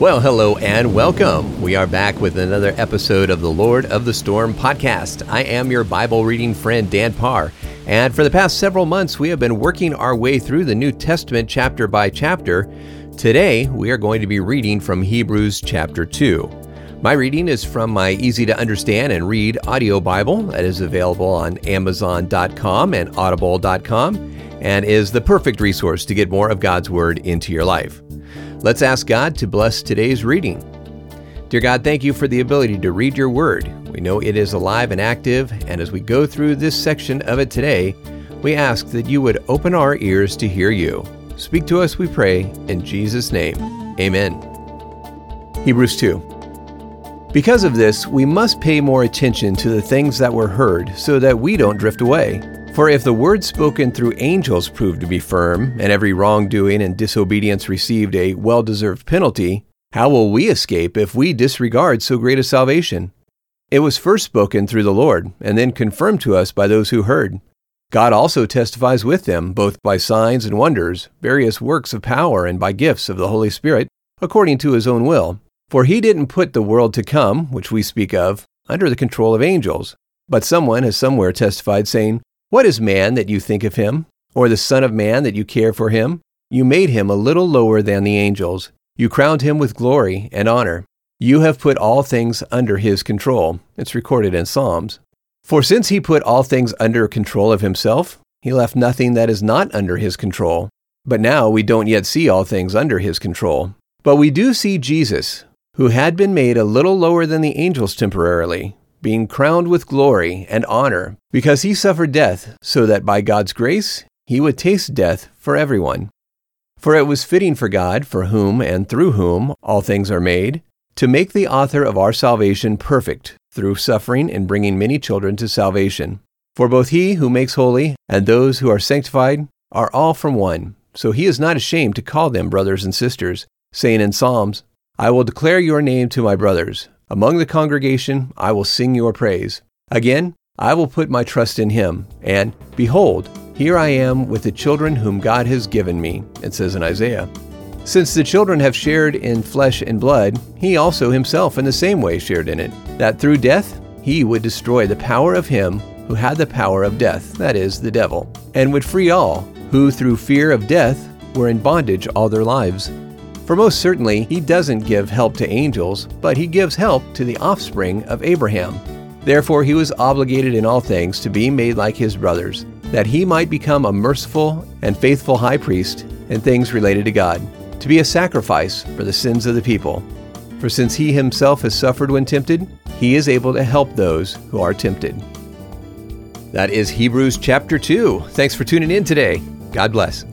Well, hello and welcome. We are back with another episode of the Lord of the Storm podcast. I am your Bible reading friend, Dan Parr. And for the past several months, we have been working our way through the New Testament chapter by chapter. Today, we are going to be reading from Hebrews chapter 2. My reading is from my easy to understand and read audio Bible that is available on Amazon.com and Audible.com and is the perfect resource to get more of God's Word into your life. Let's ask God to bless today's reading. Dear God, thank you for the ability to read your word. We know it is alive and active, and as we go through this section of it today, we ask that you would open our ears to hear you. Speak to us, we pray, in Jesus' name. Amen. Hebrews 2. Because of this, we must pay more attention to the things that were heard so that we don't drift away. For if the word spoken through angels proved to be firm, and every wrongdoing and disobedience received a well deserved penalty, how will we escape if we disregard so great a salvation? It was first spoken through the Lord, and then confirmed to us by those who heard. God also testifies with them, both by signs and wonders, various works of power, and by gifts of the Holy Spirit, according to his own will. For he didn't put the world to come, which we speak of, under the control of angels. But someone has somewhere testified, saying, what is man that you think of him, or the Son of Man that you care for him? You made him a little lower than the angels. You crowned him with glory and honor. You have put all things under his control. It's recorded in Psalms. For since he put all things under control of himself, he left nothing that is not under his control. But now we don't yet see all things under his control. But we do see Jesus, who had been made a little lower than the angels temporarily, being crowned with glory and honor, because he suffered death, so that by God's grace he would taste death for everyone. For it was fitting for God, for whom and through whom all things are made, to make the author of our salvation perfect through suffering and bringing many children to salvation. For both he who makes holy and those who are sanctified are all from one. So he is not ashamed to call them brothers and sisters, saying in Psalms, I will declare your name to my brothers. Among the congregation I will sing your praise. Again, I will put my trust in him. And behold, here I am with the children whom God has given me, it says in Isaiah. Since the children have shared in flesh and blood, he also himself in the same way shared in it, that through death he would destroy the power of him who had the power of death, that is, the devil, and would free all who through fear of death were in bondage all their lives. For most certainly, he doesn't give help to angels, but he gives help to the offspring of Abraham. Therefore, he was obligated in all things to be made like his brothers, that he might become a merciful and faithful high priest in things related to God, to be a sacrifice for the sins of the people. For since he himself has suffered when tempted, he is able to help those who are tempted. That is Hebrews chapter 2. Thanks for tuning in today. God bless.